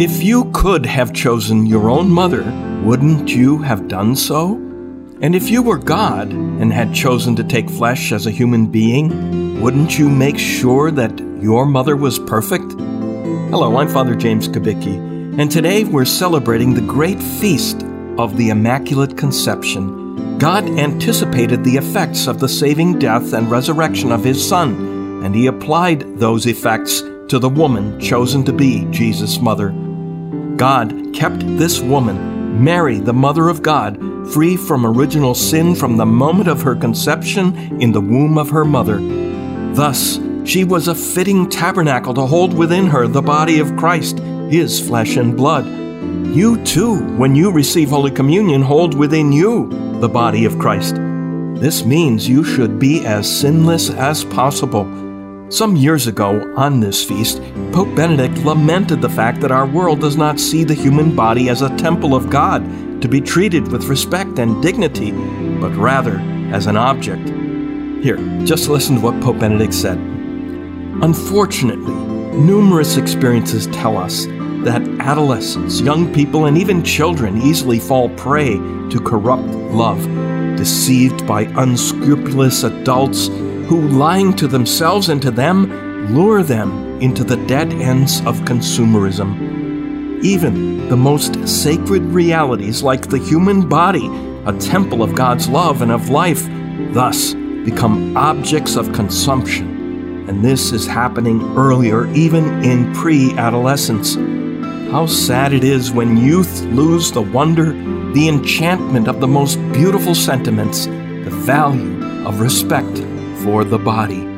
If you could have chosen your own mother, wouldn't you have done so? And if you were God and had chosen to take flesh as a human being, wouldn't you make sure that your mother was perfect? Hello, I'm Father James Kubicki, and today we're celebrating the great feast of the Immaculate Conception. God anticipated the effects of the saving death and resurrection of his Son, and he applied those effects to the woman chosen to be Jesus' mother. God kept this woman, Mary, the Mother of God, free from original sin from the moment of her conception in the womb of her mother. Thus, she was a fitting tabernacle to hold within her the body of Christ, his flesh and blood. You too, when you receive Holy Communion, hold within you the body of Christ. This means you should be as sinless as possible some years ago, on this feast, Pope Benedict lamented the fact that our world does not see the human body as a temple of God to be treated with respect and dignity, but rather as an object. Here, just listen to what Pope Benedict said. Unfortunately, numerous experiences tell us that adolescents, young people, and even children easily fall prey to corrupt love, deceived by unscrupulous adults who, lying to themselves and to them, lure them into the dead ends of consumerism. Even the most sacred realities, like the human body, a temple of God's love and of life, thus become objects of consumption. And this is happening earlier, even in pre adolescence. How sad it is when youth lose the wonder, the enchantment of the most beautiful sentiments, the value of respect for the body.